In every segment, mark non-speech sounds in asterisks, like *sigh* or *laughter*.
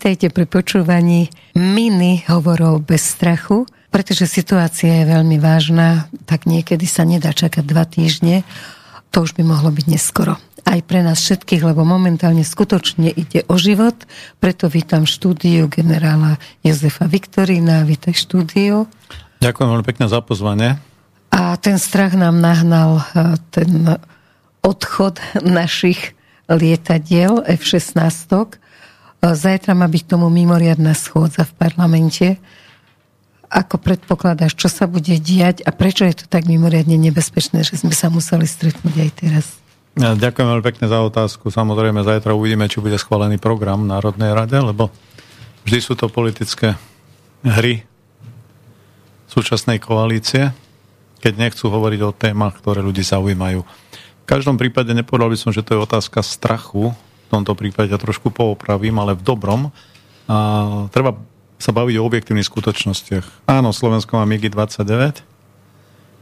Vítejte pri počúvaní mini hovorov bez strachu, pretože situácia je veľmi vážna, tak niekedy sa nedá čakať dva týždne. To už by mohlo byť neskoro. Aj pre nás všetkých, lebo momentálne skutočne ide o život. Preto vítam štúdiu generála Jozefa Viktorína. Vítaj štúdiu. Ďakujem veľmi pekne za pozvanie. A ten strach nám nahnal eh, ten odchod *laughs* našich lietadiel F-16 Zajtra má byť tomu mimoriadná schôdza v parlamente. Ako predpokladáš, čo sa bude diať a prečo je to tak mimoriadne nebezpečné, že sme sa museli stretnúť aj teraz? Ja, ďakujem veľmi pekne za otázku. Samozrejme, zajtra uvidíme, či bude schválený program Národnej rade, lebo vždy sú to politické hry súčasnej koalície, keď nechcú hovoriť o témach, ktoré ľudí zaujímajú. V každom prípade nepovedal by som, že to je otázka strachu, tomto prípade ja trošku poopravím, ale v dobrom. A treba sa baviť o objektívnych skutočnostiach. Áno, Slovensko má MIGI 29,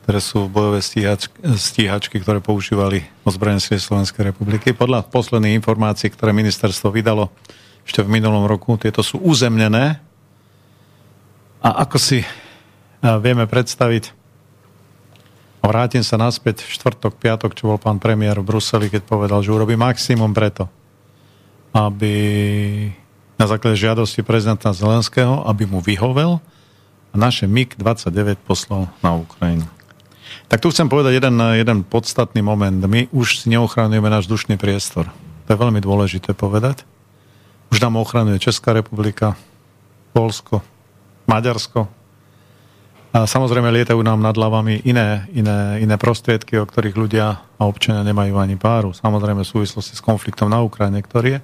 ktoré sú bojové stíhač, stíhačky, ktoré používali ozbrojené sily Slovenskej republiky. Podľa posledných informácií, ktoré ministerstvo vydalo ešte v minulom roku, tieto sú uzemnené. A ako si vieme predstaviť, vrátim sa naspäť v štvrtok, piatok, čo bol pán premiér v Bruseli, keď povedal, že urobí maximum preto, aby na základe žiadosti prezidenta Zelenského, aby mu vyhovel a naše MiG-29 poslal na Ukrajinu. Tak tu chcem povedať jeden, jeden podstatný moment. My už si neochránujeme náš dušný priestor. To je veľmi dôležité povedať. Už nám ochranuje Česká republika, Polsko, Maďarsko. A samozrejme lietajú nám nad hlavami iné, iné, iné prostriedky, o ktorých ľudia a občania nemajú ani páru. Samozrejme v súvislosti s konfliktom na Ukrajine, ktorý je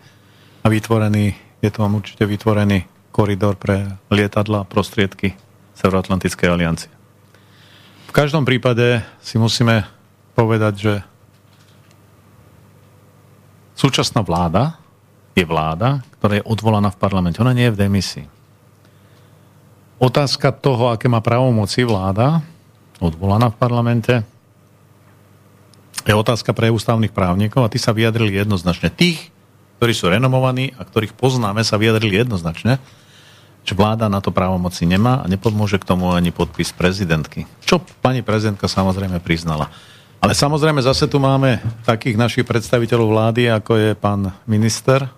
a vytvorený, je to určite vytvorený koridor pre lietadla a prostriedky Severoatlantickej aliancie. V každom prípade si musíme povedať, že súčasná vláda je vláda, ktorá je odvolaná v parlamente. Ona nie je v demisii. Otázka toho, aké má právomoci vláda, odvolaná v parlamente, je otázka pre ústavných právnikov a tí sa vyjadrili jednoznačne. Tých, ktorí sú renomovaní a ktorých poznáme, sa vyjadrili jednoznačne, že vláda na to právomoci nemá a nepomôže k tomu ani podpis prezidentky. Čo pani prezidentka samozrejme priznala. Ale samozrejme zase tu máme takých našich predstaviteľov vlády, ako je pán minister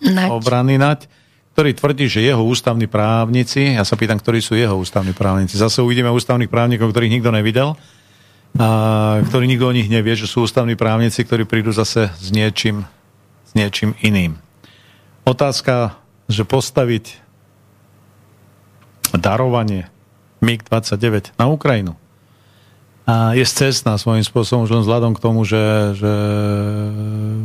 Naď. obrany Naď, ktorý tvrdí, že jeho ústavní právnici, ja sa pýtam, ktorí sú jeho ústavní právnici, zase uvidíme ústavných právnikov, ktorých nikto nevidel, a ktorí nikto o nich nevie, že sú ústavní právnici, ktorí prídu zase s niečím s niečím iným. Otázka, že postaviť darovanie MiG-29 na Ukrajinu a je cestná svojím spôsobom, už len vzhľadom k tomu, že, že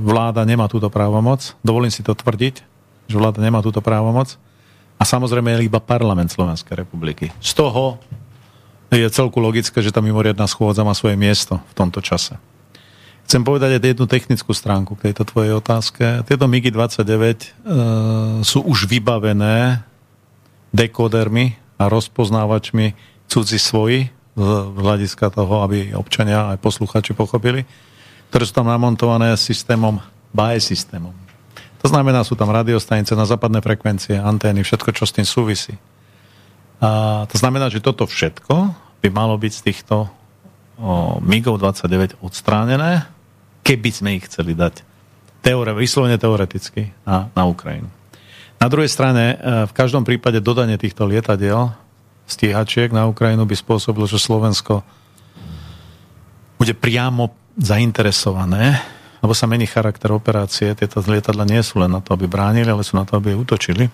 vláda nemá túto právomoc. Dovolím si to tvrdiť, že vláda nemá túto právomoc. A samozrejme je iba parlament Slovenskej republiky. Z toho je celku logické, že tá mimoriadná schôdza má svoje miesto v tomto čase. Chcem povedať aj jednu technickú stránku k tejto tvojej otázke. Tieto MIGI-29 e, sú už vybavené dekodermi a rozpoznávačmi cudzi svoji z hľadiska toho, aby občania aj posluchači pochopili, ktoré sú tam namontované systémom BAE systémom. To znamená, sú tam radiostanice na západné frekvencie, antény, všetko, čo s tým súvisí. A to znamená, že toto všetko by malo byť z týchto MIGov 29 odstránené keby sme ich chceli dať teore, vyslovene teoreticky na, na Ukrajinu. Na druhej strane, e, v každom prípade dodanie týchto lietadiel, stíhačiek na Ukrajinu by spôsobilo, že Slovensko bude priamo zainteresované, lebo sa mení charakter operácie. Tieto lietadla nie sú len na to, aby bránili, ale sú na to, aby utočili.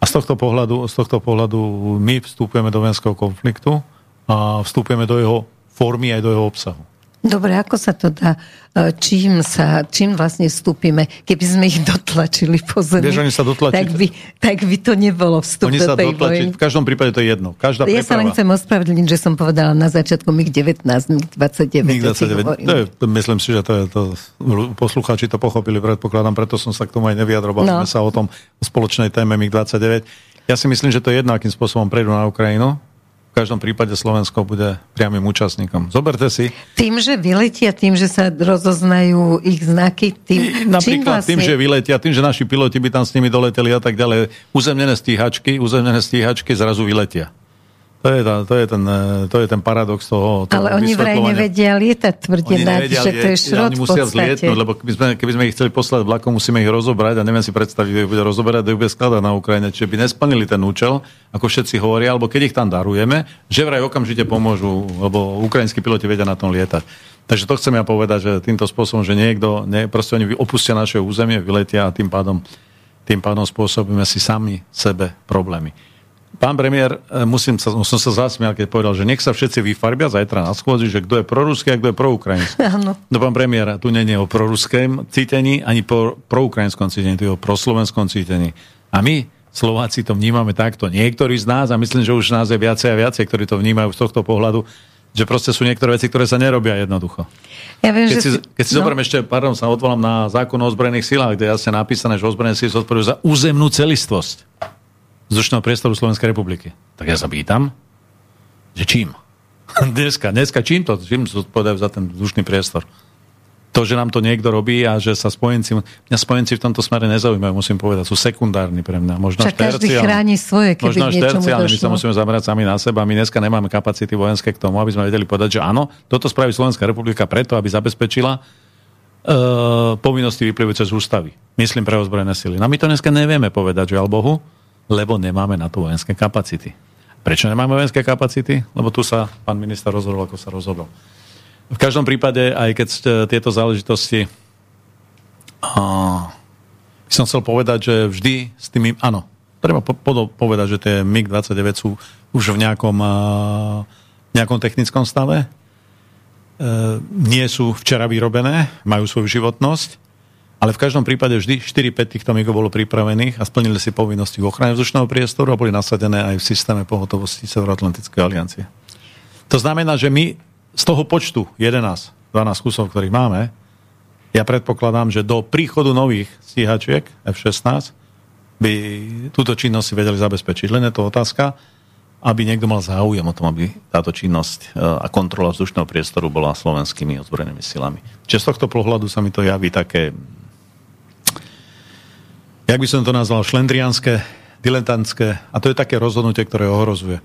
A z tohto pohľadu, z tohto pohľadu my vstupujeme do vojenského konfliktu a vstupujeme do jeho formy aj do jeho obsahu. Dobre, ako sa to dá? E, čím, sa, čím vlastne vstúpime? Keby sme ich dotlačili po zemi, Vieš, oni sa tak, by, tak by to nebolo vstup oni do tej vojny. V každom prípade to je jedno. Každá ja preprava... sa len chcem ospravedlniť, že som povedala na začiatku MiG-19, MiG-29. MiG-29. To je, myslím si, že to je to, poslucháči to pochopili, predpokladám, preto som sa k tomu aj nevyjadroval. No. Sme sa o tom o spoločnej téme MiG-29. Ja si myslím, že to je jedno, akým spôsobom prejdú na Ukrajinu. V každom prípade Slovensko bude priamým účastníkom. Zoberte si. Tým, že vyletia, tým, že sa rozoznajú ich znaky, tým, Napríklad vlastne... tým, že vyletia, tým, že naši piloti by tam s nimi doleteli a tak ďalej. Uzemnené stíhačky, uzemnené stíhačky zrazu vyletia. To je, tá, to, je ten, e, to je ten paradox toho, toho Ale oni vraj nevedia lietať, nevedia, že to je šrot Oni musia zlietnúť, lebo keby sme, keby sme ich chceli poslať vlakom, musíme ich rozobrať a neviem si predstaviť, že bude rozoberať, ich bude skladať na Ukrajine. Čiže by nesplnili ten účel, ako všetci hovoria, alebo keď ich tam darujeme, že vraj okamžite pomôžu, lebo ukrajinskí piloti vedia na tom lietať. Takže to chcem ja povedať, že týmto spôsobom, že niekto, nie, proste oni opustia naše územie, vyletia a tým pádom, tým pádom spôsobíme si sami sebe problémy. Pán premiér, e, musím sa, som sa zasmial, keď povedal, že nech sa všetci vyfarbia zajtra na schôdzi, že kto je proruský a kto je proukrajinský. *laughs* Áno. No pán premiér, tu nie je o proruském cítení, ani po proukrajinskom cítení, tu je o proslovenskom cítení. A my, Slováci, to vnímame takto. Niektorí z nás, a myslím, že už nás je viacej a viacej, ktorí to vnímajú z tohto pohľadu, že proste sú niektoré veci, ktoré sa nerobia jednoducho. Ja viem, keď že si, keď si no. zoberiem ešte, pardon, sa odvolám na zákon o ozbrojených silách, kde je jasne napísané, že ozbrojené sily sú za územnú celistvosť vzdušného priestoru Slovenskej republiky. Tak ja sa pýtam, že čím? *laughs* dneska, dneska čím to? Čím zodpovedajú za ten vzdušný priestor? To, že nám to niekto robí a že sa spojenci... Mňa spojenci v tomto smere nezaujímajú, musím povedať. Sú sekundárni pre mňa. Možno Však každý chráni svoje, keby možno terciálne, my sa musíme zamerať sami na seba. My dneska nemáme kapacity vojenské k tomu, aby sme vedeli povedať, že áno, toto spraví Slovenská republika preto, aby zabezpečila uh, povinnosti vyplývajúce z ústavy. Myslím pre ozbrojené sily. No my to dneska nevieme povedať, že Bohu lebo nemáme na to vojenské kapacity. Prečo nemáme vojenské kapacity? Lebo tu sa pán minister rozhodol, ako sa rozhodol. V každom prípade, aj keď tieto záležitosti by som chcel povedať, že vždy s tými, áno, treba po, po, povedať, že tie MiG-29 sú už v nejakom, a, nejakom technickom stave. E, nie sú včera vyrobené, majú svoju životnosť ale v každom prípade vždy 4-5 týchto migov bolo pripravených a splnili si povinnosti v ochrane vzdušného priestoru a boli nasadené aj v systéme pohotovosti Severoatlantickej aliancie. To znamená, že my z toho počtu 11, 12 kusov, ktorých máme, ja predpokladám, že do príchodu nových stíhačiek F-16 by túto činnosť si vedeli zabezpečiť. Len je to otázka, aby niekto mal záujem o tom, aby táto činnosť e, a kontrola vzdušného priestoru bola slovenskými ozbrojenými silami. Čiže z tohto pohľadu sa mi to javí také jak by som to nazval, šlendrianské, diletantské. A to je také rozhodnutie, ktoré ohrozuje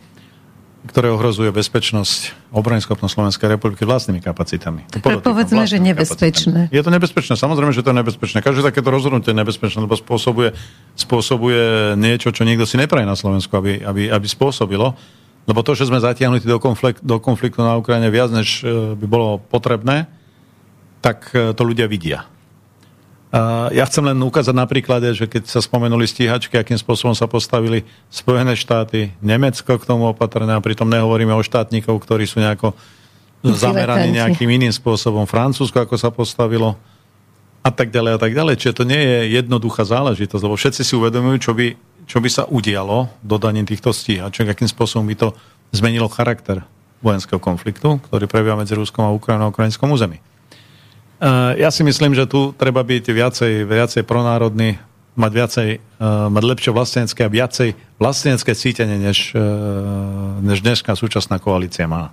ktoré ohrozuje bezpečnosť, obranyschopnosť Slovenskej republiky vlastnými kapacitami. Povedzme, že nebezpečné. Kapacitami. Je to nebezpečné, samozrejme, že to je nebezpečné. Každé takéto rozhodnutie je nebezpečné, lebo spôsobuje, spôsobuje niečo, čo nikto si nepraje na Slovensku, aby, aby, aby spôsobilo. Lebo to, že sme zatiahnutí do, konflikt, do konfliktu na Ukrajine viac, než e, by bolo potrebné, tak e, to ľudia vidia. Ja chcem len ukázať na príklade, že keď sa spomenuli stíhačky, akým spôsobom sa postavili Spojené štáty, Nemecko k tomu opatrené, a pritom nehovoríme o štátnikov, ktorí sú nejako zameraní nejakým iným spôsobom. Francúzsko, ako sa postavilo a tak ďalej a tak ďalej. Čiže to nie je jednoduchá záležitosť, lebo všetci si uvedomujú, čo by, čo by sa udialo dodaním týchto stíhačok, akým spôsobom by to zmenilo charakter vojenského konfliktu, ktorý prebieha medzi Ruskom a Ukrajinou a ukrajinskom území. Ja si myslím, že tu treba byť viacej, viacej pronárodný, mať viacej, mať lepšie vlastenecké a viacej vlastenecké cítenie, než, než dnešná súčasná koalícia má.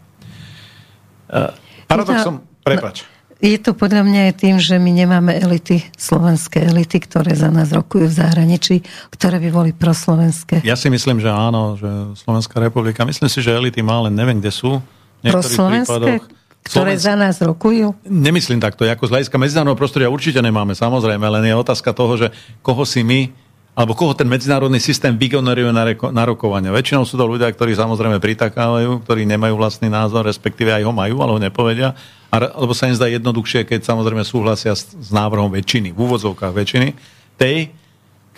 Paradoxom, prepač. Je to podľa mňa aj tým, že my nemáme elity, slovenské elity, ktoré za nás rokujú v zahraničí, ktoré by boli proslovenské. Ja si myslím, že áno, že Slovenská republika, myslím si, že elity má, len neviem, kde sú. Proslovenské? Ktoré Slovensk... za nás rokujú? Nemyslím takto. Ako z hľadiska medzinárodného prostredia určite nemáme, samozrejme, len je otázka toho, že koho si my alebo koho ten medzinárodný systém vygeneruje na, reko, na rokovania. Väčšinou sú to ľudia, ktorí samozrejme pritakávajú, ktorí nemajú vlastný názor, respektíve aj ho majú, ale ho nepovedia. Alebo sa im zdá jednoduchšie, keď samozrejme súhlasia s, s návrhom väčšiny, v úvodzovkách väčšiny, tej,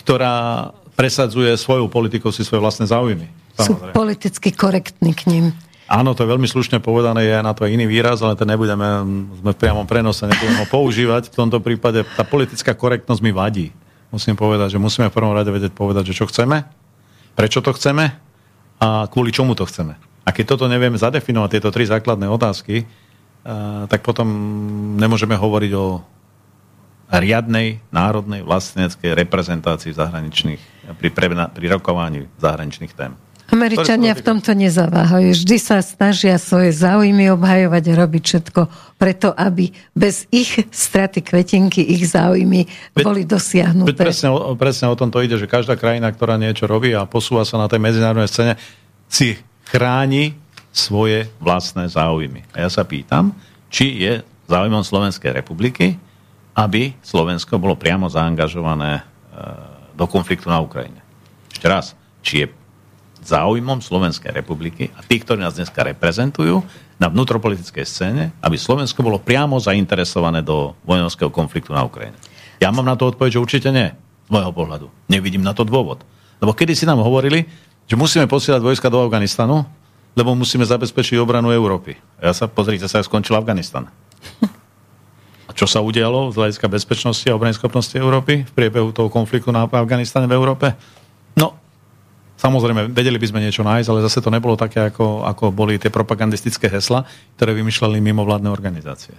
ktorá presadzuje svojou politikou si svoje vlastné záujmy. Samozrejme. Sú politicky korektní k ním. Áno, to je veľmi slušne povedané, je na to iný výraz, ale to nebudeme, sme v priamom prenose, nebudeme ho používať. V tomto prípade tá politická korektnosť mi vadí. Musím povedať, že musíme v prvom rade vedieť povedať, že čo chceme, prečo to chceme a kvôli čomu to chceme. A keď toto nevieme zadefinovať, tieto tri základné otázky, tak potom nemôžeme hovoriť o riadnej národnej vlasteneckej reprezentácii zahraničných, pri, pri rokovaní zahraničných tém. Američania v tomto nezaváhajú. Vždy sa snažia svoje záujmy obhajovať a robiť všetko preto, aby bez ich straty kvetinky ich záujmy boli dosiahnuté. Veď presne, presne o tom to ide, že každá krajina, ktorá niečo robí a posúva sa na tej medzinárodnej scéne, si chráni svoje vlastné záujmy. A ja sa pýtam, či je záujmom Slovenskej republiky, aby Slovensko bolo priamo zaangažované e, do konfliktu na Ukrajine. Ešte raz, či je záujmom Slovenskej republiky a tých, ktorí nás dneska reprezentujú na vnútropolitickej scéne, aby Slovensko bolo priamo zainteresované do vojenského konfliktu na Ukrajine. Ja mám na to odpoveď, že určite nie, z môjho pohľadu. Nevidím na to dôvod. Lebo kedy si nám hovorili, že musíme posielať vojska do Afganistanu, lebo musíme zabezpečiť obranu Európy. Ja sa, pozrite sa, skončil Afganistan. A čo sa udialo z hľadiska bezpečnosti a obrany schopnosti Európy v priebehu toho konfliktu na Afganistane v Európe? No, Samozrejme, vedeli by sme niečo nájsť, ale zase to nebolo také, ako, ako boli tie propagandistické hesla, ktoré vymýšľali mimovládne organizácie.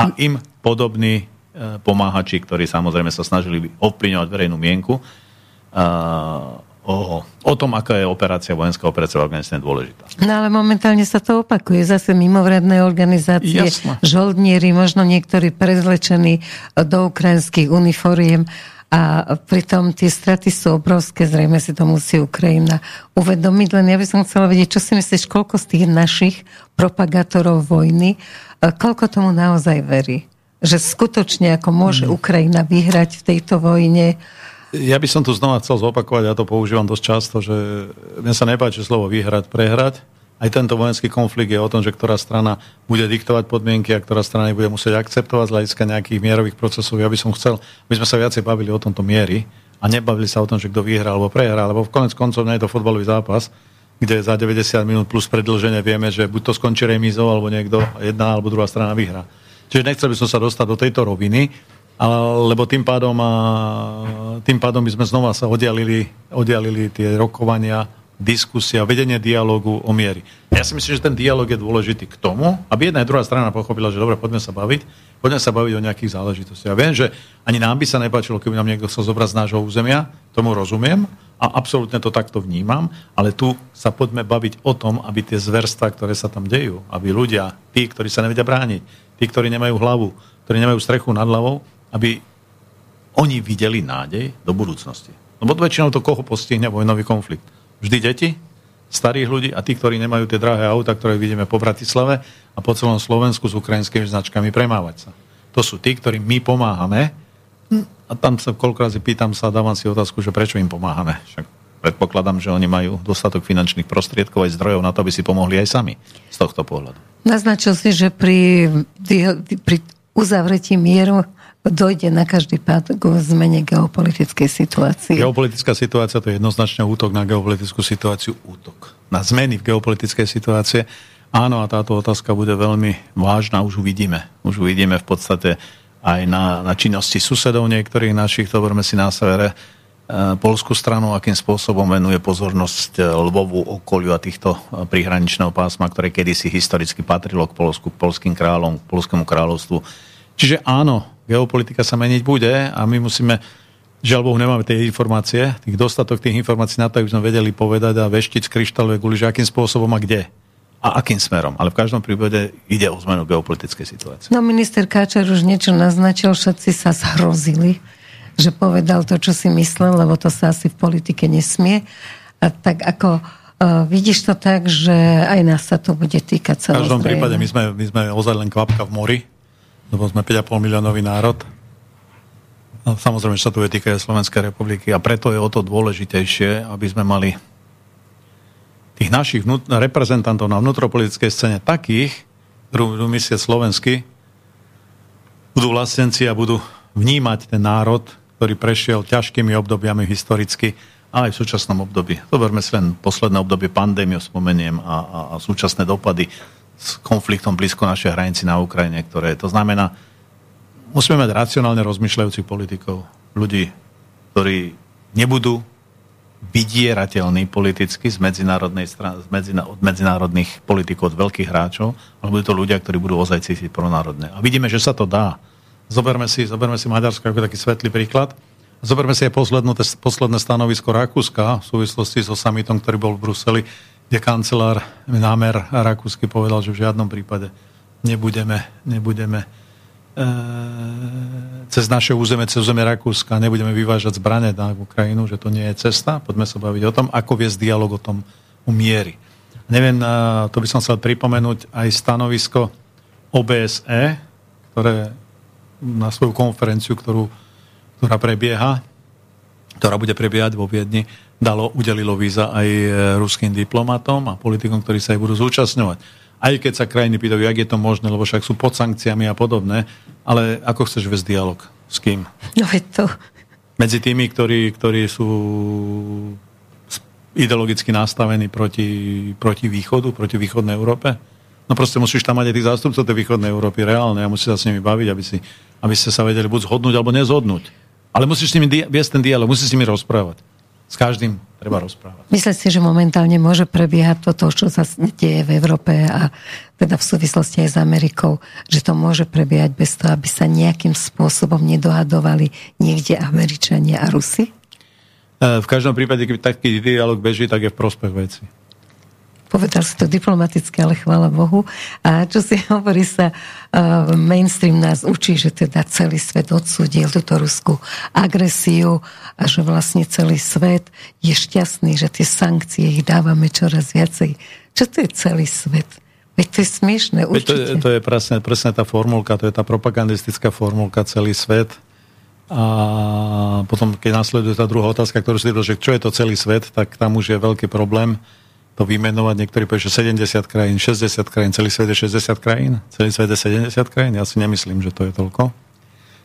A im podobní e, pomáhači, ktorí samozrejme sa snažili ovplyvňovať verejnú mienku, e, o, o tom, aká je operácia, vojenská operácia v Afganistane dôležitá. No ale momentálne sa to opakuje. Zase mimovredné organizácie, Jasne. žoldnieri, možno niektorí prezlečení do ukrajinských uniforiem a pritom tie straty sú obrovské, zrejme si to musí Ukrajina uvedomiť. Len ja by som chcela vedieť, čo si myslíš, koľko z tých našich propagátorov vojny, e, koľko tomu naozaj verí? Že skutočne ako môže mm. Ukrajina vyhrať v tejto vojne? Ja by som tu znova chcel zopakovať, ja to používam dosť často, že mne sa nepáči slovo vyhrať, prehrať, aj tento vojenský konflikt je o tom, že ktorá strana bude diktovať podmienky a ktorá strana bude musieť akceptovať z hľadiska nejakých mierových procesov. Ja by som chcel, aby sme sa viacej bavili o tomto miery a nebavili sa o tom, že kto vyhrá alebo prehrá, lebo v konec koncov nie je to futbalový zápas, kde za 90 minút plus predlženie vieme, že buď to skončí remízou, alebo niekto, jedna alebo druhá strana vyhrá. Čiže nechcel by som sa dostať do tejto roviny, lebo tým pádom, tým pádom by sme znova sa oddialili, oddialili tie rokovania diskusia, vedenie dialogu o miery. Ja si myslím, že ten dialog je dôležitý k tomu, aby jedna a druhá strana pochopila, že dobre, poďme sa baviť, poďme sa baviť o nejakých záležitostiach. Ja viem, že ani nám by sa nepáčilo, keby nám niekto chcel zobrať z nášho územia, tomu rozumiem a absolútne to takto vnímam, ale tu sa poďme baviť o tom, aby tie zverstva, ktoré sa tam dejú, aby ľudia, tí, ktorí sa nevedia brániť, tí, ktorí nemajú hlavu, ktorí nemajú strechu nad hlavou, aby oni videli nádej do budúcnosti. Lebo väčšinou to koho postihne vojnový konflikt vždy deti, starých ľudí a tí, ktorí nemajú tie drahé auta, ktoré vidíme po Bratislave a po celom Slovensku s ukrajinskými značkami premávať sa. To sú tí, ktorým my pomáhame a tam sa koľko razy pýtam sa, dávam si otázku, že prečo im pomáhame. Však predpokladám, že oni majú dostatok finančných prostriedkov aj zdrojov na to, aby si pomohli aj sami z tohto pohľadu. Naznačil si, že pri, pri uzavretí mieru dojde na každý pád k zmene geopolitickej situácie. Geopolitická situácia to je jednoznačne útok na geopolitickú situáciu, útok na zmeny v geopolitickej situácie. Áno, a táto otázka bude veľmi vážna, už uvidíme. Už uvidíme v podstate aj na, na činnosti susedov niektorých našich, to berme si na severe, e, polskú stranu, akým spôsobom venuje pozornosť e, Lvovu, okoliu a týchto e, prihraničného pásma, ktoré kedysi historicky patrilo k Polsku, k polským kráľom, k polskému kráľovstvu. Čiže áno, geopolitika sa meniť bude a my musíme, žiaľ Bohu, nemáme tie informácie, tých dostatok tých informácií na to, aby sme vedeli povedať a veštiť z kryštálovej guli, že akým spôsobom a kde a akým smerom. Ale v každom prípade ide o zmenu geopolitickej situácie. No minister Káčar už niečo naznačil, všetci sa zhrozili, že povedal to, čo si myslel, lebo to sa asi v politike nesmie. A tak ako uh, vidíš to tak, že aj nás sa to bude týkať V každom prípade my sme, my sme ozaj len kvapka v mori lebo sme 5,5 miliónový národ. No, samozrejme, tu týka Slovenskej republiky a preto je o to dôležitejšie, aby sme mali tých našich vnút- reprezentantov na vnútropolitickej scéne takých, ktorú budú myslieť slovensky, budú vlastenci a budú vnímať ten národ, ktorý prešiel ťažkými obdobiami historicky, a aj v súčasnom období. Zoberme si len posledné obdobie pandémie, spomeniem, a, a, a súčasné dopady s konfliktom blízko našej hranici na Ukrajine, ktoré to znamená, musíme mať racionálne rozmýšľajúcich politikov, ľudí, ktorí nebudú vydierateľní politicky z medzinárodnej strany, z medzina, od medzinárodných politikov, od veľkých hráčov, ale budú to ľudia, ktorí budú ozaj cítiť pronárodné. A vidíme, že sa to dá. Zoberme si, zoberme si Maďarsko ako taký svetlý príklad. Zoberme si aj poslednú, posledné stanovisko Rakúska v súvislosti so summitom, ktorý bol v Bruseli, kde kancelár námer Rakúsky povedal, že v žiadnom prípade nebudeme, nebudeme e, cez naše územie, cez územie Rakúska, nebudeme vyvážať zbrane na Ukrajinu, že to nie je cesta. Poďme sa baviť o tom, ako viesť dialog o tom o miery. Neviem, e, to by som chcel pripomenúť aj stanovisko OBSE, ktoré na svoju konferenciu, ktorú, ktorá prebieha, ktorá bude prebiehať vo Viedni, dalo, udelilo víza aj e, ruským diplomatom a politikom, ktorí sa aj budú zúčastňovať. Aj keď sa krajiny pýtajú, jak je to možné, lebo však sú pod sankciami a podobné, ale ako chceš viesť dialog? S kým? No je to... Medzi tými, ktorí, ktorí sú ideologicky nastavení proti, proti východu, proti východnej Európe? No proste musíš tam mať aj tých zástupcov tej východnej Európy reálne a musíš sa s nimi baviť, aby, si, aby ste sa vedeli buď zhodnúť alebo nezhodnúť. Ale musíš s nimi viesť ten dialog, musíš s nimi rozprávať. S každým treba rozprávať. Myslím si, že momentálne môže prebiehať toto, čo sa deje v Európe a teda v súvislosti aj s Amerikou, že to môže prebiehať bez toho, aby sa nejakým spôsobom nedohadovali niekde Američania a Rusy? E, v každom prípade, keď taký dialog beží, tak je v prospech veci povedal si to diplomaticky, ale chvála Bohu. A čo si *laughs* hovorí sa, uh, mainstream nás učí, že teda celý svet odsúdil túto ruskú agresiu a že vlastne celý svet je šťastný, že tie sankcie ich dávame čoraz viacej. Čo to je celý svet? Veď to je smiešne, určite. To je, to je presne, presne tá formulka, to je tá propagandistická formulka celý svet. A potom, keď nasleduje tá druhá otázka, ktorú si že čo je to celý svet, tak tam už je veľký problém to vymenovať. Niektorí povedia, že 70 krajín, 60 krajín, celý svet je 60 krajín, celý svet je 70 krajín. Ja si nemyslím, že to je toľko.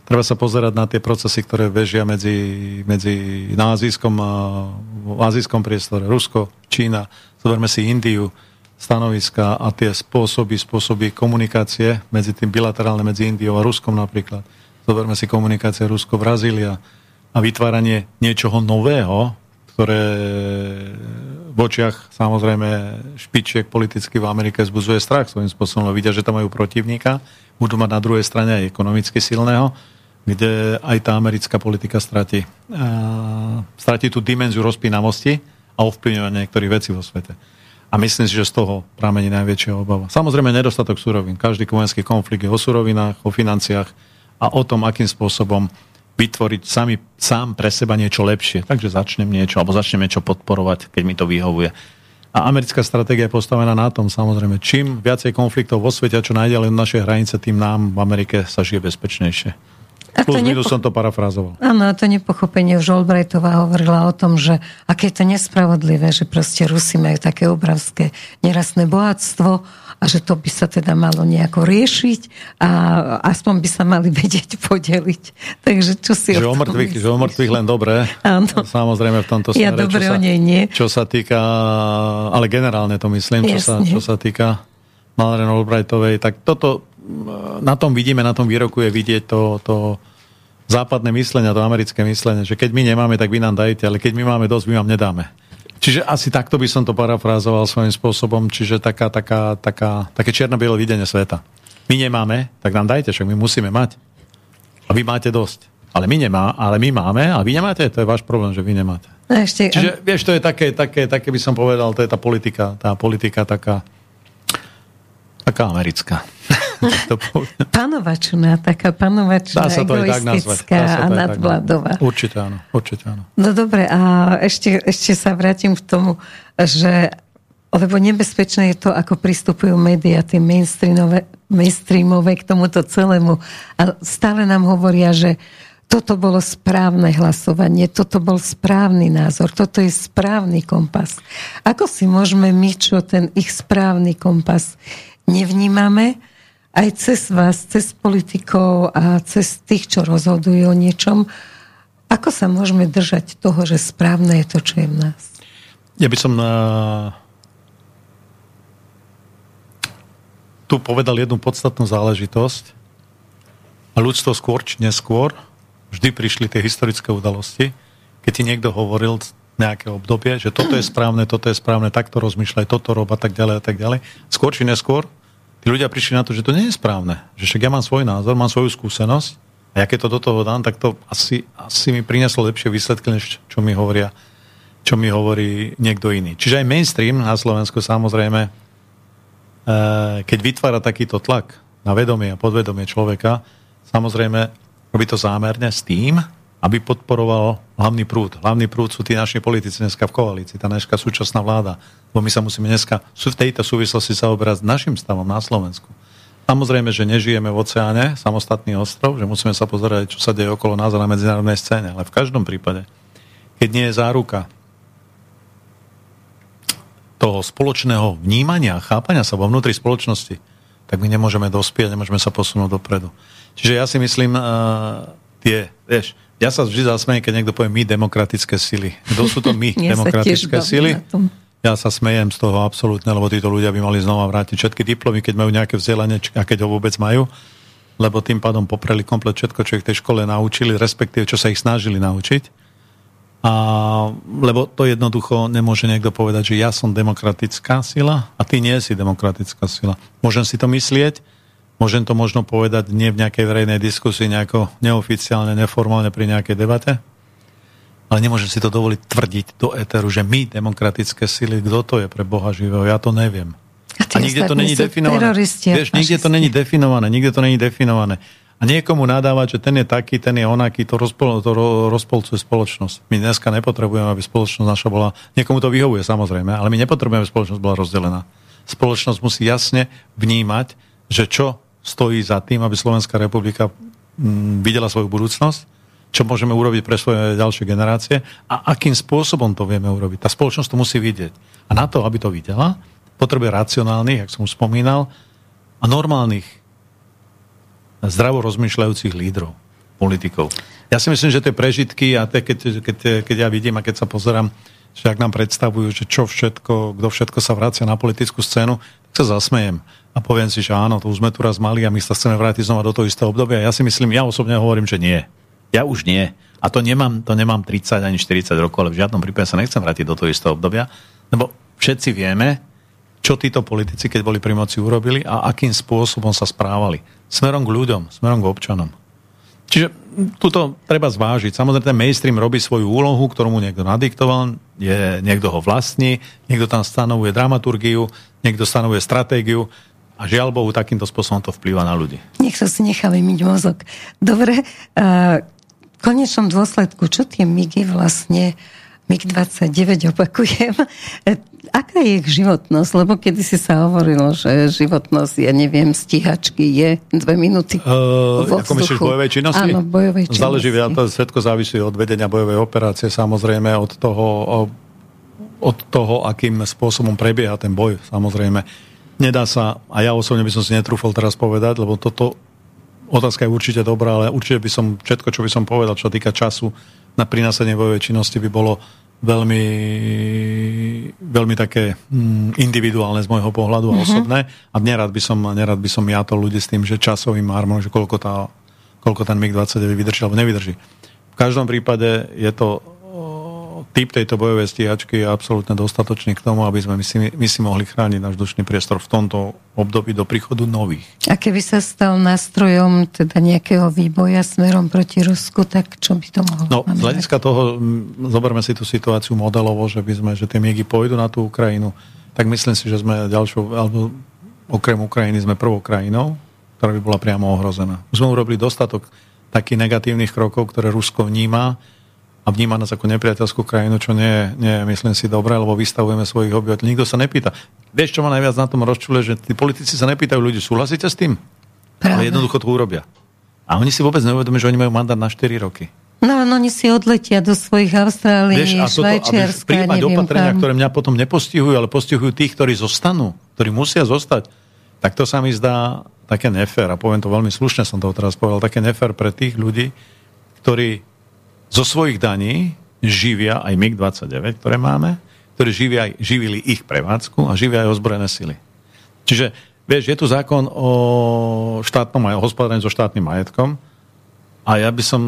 Treba sa pozerať na tie procesy, ktoré bežia medzi, medzi na azijskom, v azijskom priestore. Rusko, Čína, zoberme si Indiu, stanoviska a tie spôsoby, spôsoby komunikácie medzi tým bilaterálne medzi Indiou a Ruskom napríklad. Zoberme si komunikácie Rusko-Brazília a vytváranie niečoho nového, ktoré v očiach samozrejme špičiek politicky v Amerike zbuzuje strach svojím spôsobom. Vidia, že tam majú protivníka, budú mať na druhej strane aj ekonomicky silného, kde aj tá americká politika stratí, stratí tú dimenziu rozpínavosti a ovplyvňovania niektorých vecí vo svete. A myslím si, že z toho pramení najväčšia obava. Samozrejme nedostatok surovín. Každý vojenský konflikt je o surovinách, o financiách a o tom, akým spôsobom vytvoriť sami, sám pre seba niečo lepšie. Takže začnem niečo, alebo začnem niečo podporovať, keď mi to vyhovuje. A americká stratégia je postavená na tom, samozrejme, čím viacej konfliktov vo svete, čo najďalej od našej hranice, tým nám v Amerike sa žije bezpečnejšie. A Plus nepo... som to parafrázoval. Áno, a to nepochopenie už Olbrajtová hovorila o tom, že aké je to nespravodlivé, že proste Rusi majú také obrovské nerastné bohatstvo a že to by sa teda malo nejako riešiť a aspoň by sa mali *laughs* vedieť podeliť. Takže čo si že o, mŕtvych, že o mŕtvych len dobré. Áno. Samozrejme v tomto smere. Ja dobre o nej nie. Čo sa týka, ale generálne to myslím, čo sa, čo sa týka Malren Albrightovej, tak toto na tom vidíme, na tom výroku je vidieť to, to západné myslenie, to americké myslenie, že keď my nemáme, tak vy nám dajte, ale keď my máme dosť, my vám nedáme. Čiže asi takto by som to parafrázoval svojím spôsobom, čiže taká, taká, taká, také čierno-biele videnie sveta. My nemáme, tak nám dajte, však my musíme mať. A vy máte dosť. Ale my nemá, ale my máme a vy nemáte, to je váš problém, že vy nemáte. No ešte, Čiže, vieš, to je také, také, také, by som povedal, to je tá politika, tá politika taká, taká americká. *laughs* panovačná, taká panovačná, egoistická a nadvladová. Určite áno, určite áno. No dobre, a ešte, ešte sa vrátim k tomu, že lebo nebezpečné je to, ako pristupujú médiá, tie mainstreamové, mainstreamové k tomuto celému. A stále nám hovoria, že toto bolo správne hlasovanie, toto bol správny názor, toto je správny kompas. Ako si môžeme my, čo ten ich správny kompas nevnímame, aj cez vás, cez politikov a cez tých, čo rozhodujú o niečom, ako sa môžeme držať toho, že správne je to, čo je v nás? Ja by som na... tu povedal jednu podstatnú záležitosť. A ľudstvo skôr či neskôr vždy prišli tie historické udalosti, keď ti niekto hovoril nejaké obdobie, že toto je správne, toto je správne, takto rozmýšľaj, toto rob a tak ďalej a tak ďalej. Skôr či neskôr tí ľudia prišli na to, že to nie je správne. Že však ja mám svoj názor, mám svoju skúsenosť A ja keď to do toho dám, tak to asi, asi mi prinieslo lepšie výsledky, než čo mi hovoria čo mi hovorí niekto iný. Čiže aj mainstream na Slovensku samozrejme, eh, keď vytvára takýto tlak na vedomie a podvedomie človeka, samozrejme robí to zámerne s tým, aby podporoval hlavný prúd. Hlavný prúd sú tí naši politici dneska v koalícii, tá dneska súčasná vláda. Lebo my sa musíme dneska v tejto súvislosti sa obrať s našim stavom na Slovensku. Samozrejme, že nežijeme v oceáne, samostatný ostrov, že musíme sa pozerať, čo sa deje okolo nás na medzinárodnej scéne. Ale v každom prípade, keď nie je záruka toho spoločného vnímania, chápania sa vo vnútri spoločnosti, tak my nemôžeme dospieť, nemôžeme sa posunúť dopredu. Čiže ja si myslím, uh, tie, vieš, ja sa vždy zasmejem, keď niekto povie my demokratické sily. Kto sú to my *laughs* demokratické sily? Ja sa smejem z toho absolútne, lebo títo ľudia by mali znova vrátiť všetky diplomy, keď majú nejaké vzdelanie, a keď ho vôbec majú, lebo tým pádom popreli komplet všetko, čo ich v tej škole naučili, respektíve čo sa ich snažili naučiť. A, lebo to jednoducho nemôže niekto povedať, že ja som demokratická sila a ty nie si demokratická sila. Môžem si to myslieť, môžem to možno povedať nie v nejakej verejnej diskusii, nejako neoficiálne, neformálne pri nejakej debate, ale nemôžem si to dovoliť tvrdiť do éteru, že my, demokratické sily, kto to je pre Boha živého, ja to neviem. A, a nikde to není definované. Vieš, nikde to není definované, nikde to není definované. A niekomu nadávať, že ten je taký, ten je onaký, to, rozpol, to rozpolcuje spoločnosť. My dneska nepotrebujeme, aby spoločnosť naša bola... Niekomu to vyhovuje samozrejme, ale my nepotrebujeme, aby spoločnosť bola rozdelená. Spoločnosť musí jasne vnímať, že čo stojí za tým, aby Slovenská republika mm, videla svoju budúcnosť čo môžeme urobiť pre svoje ďalšie generácie a akým spôsobom to vieme urobiť. Tá spoločnosť to musí vidieť. A na to, aby to videla, potrebuje racionálnych, jak som už spomínal, a normálnych, zdravo rozmýšľajúcich lídrov, politikov. Ja si myslím, že tie prežitky a tie, keď, keď, keď ja vidím a keď sa pozerám, že ak nám predstavujú, že čo všetko, kto všetko sa vracia na politickú scénu, tak sa zasmejem a poviem si, že áno, to už sme tu raz mali a my sa chceme vrátiť znova do toho istého obdobia. Ja si myslím, ja osobne hovorím, že nie. Ja už nie. A to nemám, to nemám 30 ani 40 rokov, ale v žiadnom prípade sa nechcem vrátiť do toho istého obdobia, lebo všetci vieme, čo títo politici, keď boli pri moci, urobili a akým spôsobom sa správali. Smerom k ľuďom, smerom k občanom. Čiže tuto treba zvážiť. Samozrejme, ten mainstream robí svoju úlohu, ktorú mu niekto nadiktoval, je, niekto ho vlastní, niekto tam stanovuje dramaturgiu, niekto stanovuje stratégiu a žiaľ Bohu, takýmto spôsobom to vplýva na ľudí. Nech sa si nechá vymyť mozog. Dobre, uh, konečnom dôsledku, čo tie MIGy vlastne MiG-29 opakujem, aká je ich životnosť? Lebo kedy si sa hovorilo, že životnosť, ja neviem, stíhačky je dve minúty uh, vo Ako myslíš bojovej činnosti? Áno, bojovej činnosti. Záleží, to všetko závisí od vedenia bojovej operácie, samozrejme od toho, od toho, akým spôsobom prebieha ten boj, samozrejme. Nedá sa, a ja osobne by som si netrúfal teraz povedať, lebo toto otázka je určite dobrá, ale určite by som, všetko, čo by som povedal, čo týka času na prinásenie bojovej činnosti by bolo veľmi, veľmi také mm, individuálne z môjho pohľadu a mm-hmm. osobné. A nerad by, som, nerad by som ja to ľudí s tým, že časovým armom, že koľko, tá, koľko ten MiG-29 vydrží alebo nevydrží. V každom prípade je to typ tejto bojovej stíhačky je absolútne dostatočný k tomu, aby sme my si, my si mohli chrániť náš dušný priestor v tomto období do príchodu nových. A keby sa stal nástrojom teda nejakého výboja smerom proti Rusku, tak čo by to mohlo No, z hľadiska toho, zoberme si tú situáciu modelovo, že by sme, že tie miegy pôjdu na tú Ukrajinu, tak myslím si, že sme ďalšou, alebo okrem Ukrajiny sme prvou krajinou, ktorá by bola priamo ohrozená. Už sme urobili dostatok takých negatívnych krokov, ktoré Rusko vníma, a vníma nás ako nepriateľskú krajinu, čo nie, nie myslím si dobré, lebo vystavujeme svojich obyvateľov. Nikto sa nepýta. Vieš, čo ma najviac na tom rozčule, že tí politici sa nepýtajú ľudí, súhlasíte s tým? Práve. Ale jednoducho to urobia. A oni si vôbec neuvedomujú, že oni majú mandát na 4 roky. No, no oni si odletia do svojich Austrálií, Vieš, a toto, Švajčiarska, príjmať opatrenia, kam. ktoré mňa potom nepostihujú, ale postihujú tých, ktorí zostanú, ktorí musia zostať, tak to sa mi zdá také nefér. A poviem to veľmi slušne, som to teraz povedal, také nefér pre tých ľudí, ktorí zo svojich daní živia aj MiG-29, ktoré máme, ktorí živia, živili ich prevádzku a živia aj ozbrojené sily. Čiže, vieš, je tu zákon o štátnom aj o hospodárení so štátnym majetkom a ja by som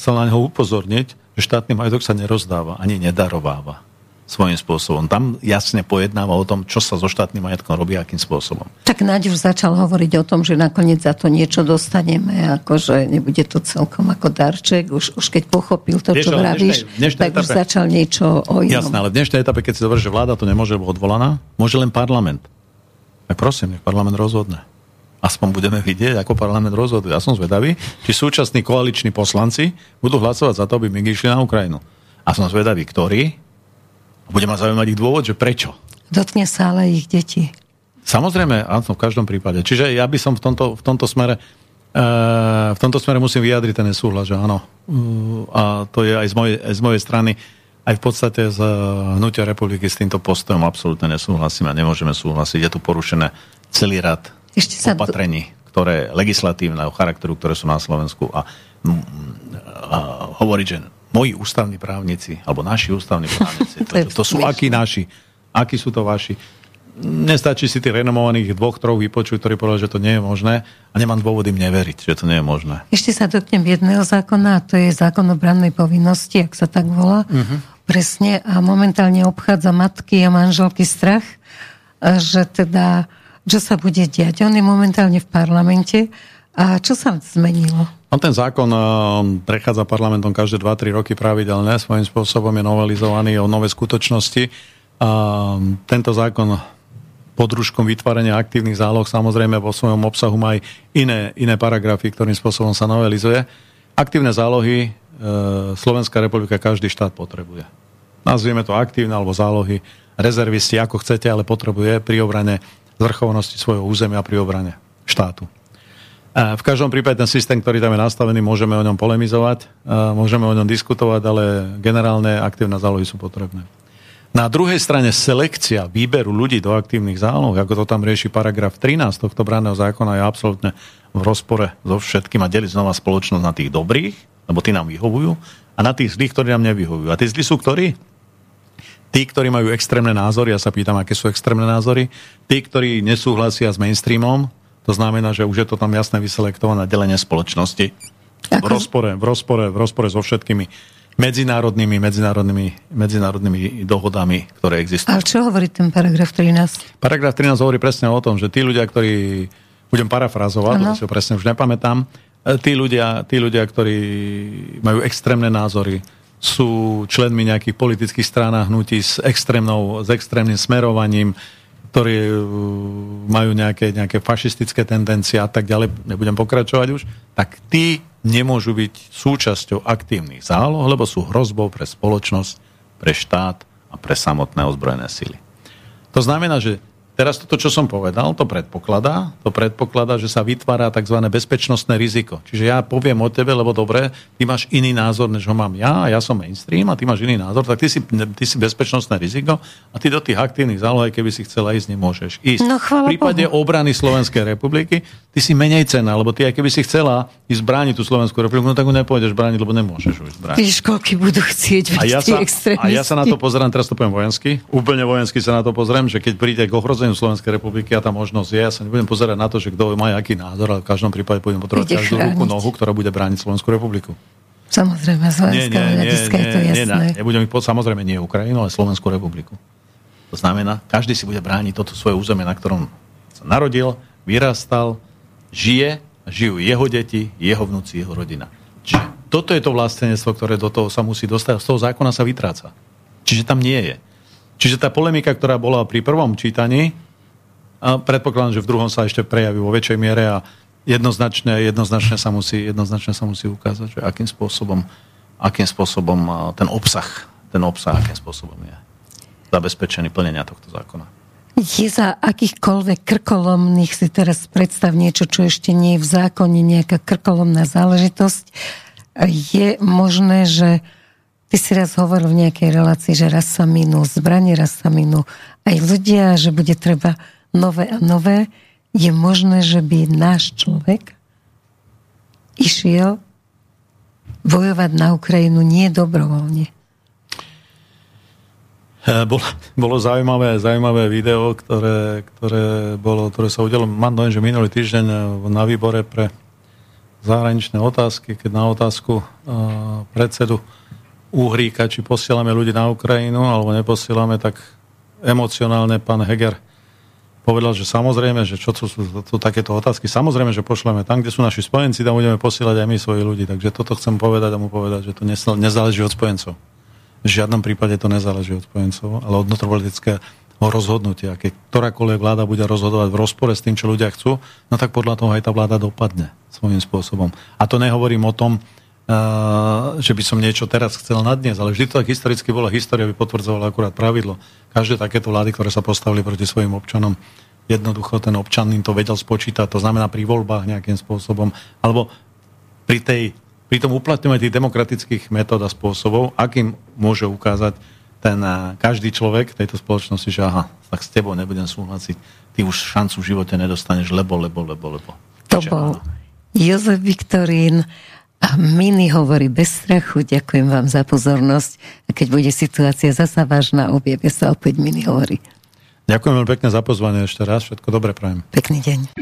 chcel na neho upozorniť, že štátny majetok sa nerozdáva, ani nedarováva. Svojím spôsobom. Tam jasne pojednáva o tom, čo sa so štátnym majetkom robí, akým spôsobom. Tak Naď už začal hovoriť o tom, že nakoniec za to niečo dostaneme, akože nebude to celkom ako darček. Už, už keď pochopil to, Vieš, čo vravíš, tak etape, už začal niečo o inom. Jasné, ale v dnešnej etape, keď si dobre, že vláda to nemôže byť odvolaná, môže len parlament. Tak prosím, nech parlament rozhodne. Aspoň budeme vidieť, ako parlament rozhoduje. Ja som zvedavý, či súčasní koaliční poslanci budú hlasovať za to, aby my išli na Ukrajinu. A som zvedavý, ktorí bude ma zaujímať ich dôvod, že prečo. Dotkne sa ale ich deti. Samozrejme, áno, v každom prípade. Čiže ja by som v tomto, v tomto smere uh, v tomto smere musím vyjadriť ten nesúhlas, že áno. Uh, a to je aj z mojej, aj z mojej strany aj v podstate z hnutia republiky s týmto postojom absolútne nesúhlasíme a nemôžeme súhlasiť. Je tu porušené celý rad Ešte sa opatrení, ktoré legislatívneho charakteru, ktoré sú na Slovensku a, a hovoriť, že moji ústavní právnici, alebo naši ústavní právnici, *laughs* to, to, to sú akí naši, akí sú to vaši. Nestačí si tých renomovaných dvoch, troch vypočuť, ktorí povedali, že to nie je možné a nemám dôvod im neveriť, že to nie je možné. Ešte sa dotknem jedného zákona, a to je zákon o brannej povinnosti, ak sa tak volá. Uh-huh. Presne a momentálne obchádza matky a manželky strach, že teda, čo sa bude diať. On je momentálne v parlamente a čo sa zmenilo? No ten zákon eh, prechádza parlamentom každé 2-3 roky pravidelne, svojím spôsobom je novelizovaný o nové skutočnosti. A tento zákon pod rúškom vytvárania aktívnych záloh samozrejme vo svojom obsahu má aj iné, iné paragrafy, ktorým spôsobom sa novelizuje. Aktívne zálohy e, Slovenská republika každý štát potrebuje. Nazvieme to aktívne alebo zálohy, rezervisti, ako chcete, ale potrebuje pri obrane zvrchovanosti svojho územia pri obrane štátu. V každom prípade ten systém, ktorý tam je nastavený, môžeme o ňom polemizovať, môžeme o ňom diskutovať, ale generálne aktívne zálohy sú potrebné. Na druhej strane selekcia výberu ľudí do aktívnych záloh, ako to tam rieši paragraf 13 tohto branného zákona, je absolútne v rozpore so všetkým a deliť znova spoločnosť na tých dobrých, lebo tí nám vyhovujú, a na tých zlých, ktorí nám nevyhovujú. A tí zlí sú ktorí? Tí, ktorí majú extrémne názory, ja sa pýtam, aké sú extrémne názory, tí, ktorí nesúhlasia s mainstreamom, to znamená, že už je to tam jasné vyselektované delenie spoločnosti. Ako? V rozpore, v rozpore, v rozpore so všetkými medzinárodnými, medzinárodnými, medzinárodnými dohodami, ktoré existujú. Ale čo hovorí ten paragraf 13? Paragraf 13 hovorí presne o tom, že tí ľudia, ktorí, budem parafrazovať, to si ho presne už nepamätám, e, tí ľudia, tí ľudia, ktorí majú extrémne názory, sú členmi nejakých politických strán a hnutí s, extrémnou, s extrémnym smerovaním, ktorí uh, majú nejaké, nejaké fašistické tendencie a tak ďalej, nebudem pokračovať už, tak tí nemôžu byť súčasťou aktívnych záloh, lebo sú hrozbou pre spoločnosť, pre štát a pre samotné ozbrojené sily. To znamená, že Teraz toto, čo som povedal, to predpokladá, to predpokladá, že sa vytvára tzv. bezpečnostné riziko. Čiže ja poviem o tebe, lebo dobre, ty máš iný názor, než ho mám ja, a ja som mainstream a ty máš iný názor, tak ty si, ty si bezpečnostné riziko a ty do tých aktívnych záloh, keby si chcela ísť, nemôžeš ísť. No, v prípade Bohu. obrany Slovenskej republiky, ty si menej cena, lebo ty, aj keby si chcela ísť brániť tú Slovenskú republiku, no tak ju nepôjdeš brániť, lebo nemôžeš ju brániť. Vidíš, koľky budú chcieť a ja, sa, a ja sa na to pozerám, teraz to poviem vojensky, úplne vojensky sa na to pozriem, že keď príde k ohrozeniu Slovenskej republiky a tá možnosť je. Ja sa nebudem pozerať na to, že kto má aký názor, ale v každom prípade budem potrebovať každú ruku, nohu, ktorá bude brániť Slovenskú republiku. Samozrejme, vojenského hľadiska je to jasné. Nie, nebudem ich pod, samozrejme nie Ukrajinu, ale Slovenskú republiku. To znamená, každý si bude brániť toto svoje územie, na ktorom sa narodil, vyrastal, žije, žijú jeho deti, jeho vnúci, jeho rodina. Čiže toto je to vlastenectvo, ktoré do toho sa musí dostať, z toho zákona sa vytráca. Čiže tam nie je. Čiže tá polemika, ktorá bola pri prvom čítaní, a predpokladám, že v druhom sa ešte prejaví vo väčšej miere a jednoznačne, jednoznačne, sa, musí, jednoznačne sa musí ukázať, že akým spôsobom, akým spôsobom ten obsah, ten obsah, akým spôsobom je zabezpečený plnenia tohto zákona. Je za akýchkoľvek krkolomných si teraz predstav niečo, čo ešte nie je v zákone, nejaká krkolomná záležitosť. Je možné, že Ty si raz hovoril v nejakej relácii, že raz sa minú zbranie, raz sa minú aj ľudia, že bude treba nové a nové. Je možné, že by náš človek išiel bojovať na Ukrajinu nie dobrovoľne. Eh, bolo, bolo zaujímavé, zaujímavé video, ktoré, ktoré, bolo, ktoré sa udialo, mám dojem, že minulý týždeň eh, na výbore pre zahraničné otázky, keď na otázku uh, predsedu Uhríka, či posielame ľudí na Ukrajinu, alebo neposielame, tak emocionálne pán Heger povedal, že samozrejme, že čo sú, sú, sú takéto otázky, samozrejme, že pošleme tam, kde sú naši spojenci, tam budeme posielať aj my svojich ľudí. Takže toto chcem povedať a mu povedať, že to nezáleží od spojencov. V žiadnom prípade to nezáleží od spojencov, ale od vnútropolitického rozhodnutia. Keď ktorákoľvek vláda bude rozhodovať v rozpore s tým, čo ľudia chcú, no tak podľa toho aj tá vláda dopadne svojím spôsobom. A to nehovorím o tom, že by som niečo teraz chcel na dnes, ale vždy to tak historicky bola história, by potvrdzovala akurát pravidlo. Každé takéto vlády, ktoré sa postavili proti svojim občanom, jednoducho ten občan im to vedel spočítať, to znamená pri voľbách nejakým spôsobom, alebo pri, tej, pri tom uplatňovaní tých demokratických metód a spôsobov, akým môže ukázať ten každý človek v tejto spoločnosti, že aha, tak s tebou nebudem súhlasiť, ty už šancu v živote nedostaneš, lebo, lebo, lebo, lebo. To bol Jozef Viktorín, a Mini hovorí bez strachu. Ďakujem vám za pozornosť. A keď bude situácia zasa vážna, objavie sa opäť Mini hovorí. Ďakujem veľmi pekne za pozvanie ešte raz. Všetko dobré prajem. Pekný deň.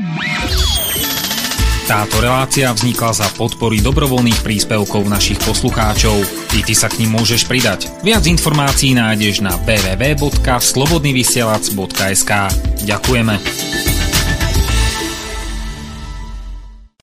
Táto relácia vznikla za podpory dobrovoľných príspevkov našich poslucháčov. I ty sa k ním môžeš pridať. Viac informácií nájdeš na www.slobodnyvysielac.sk Ďakujeme.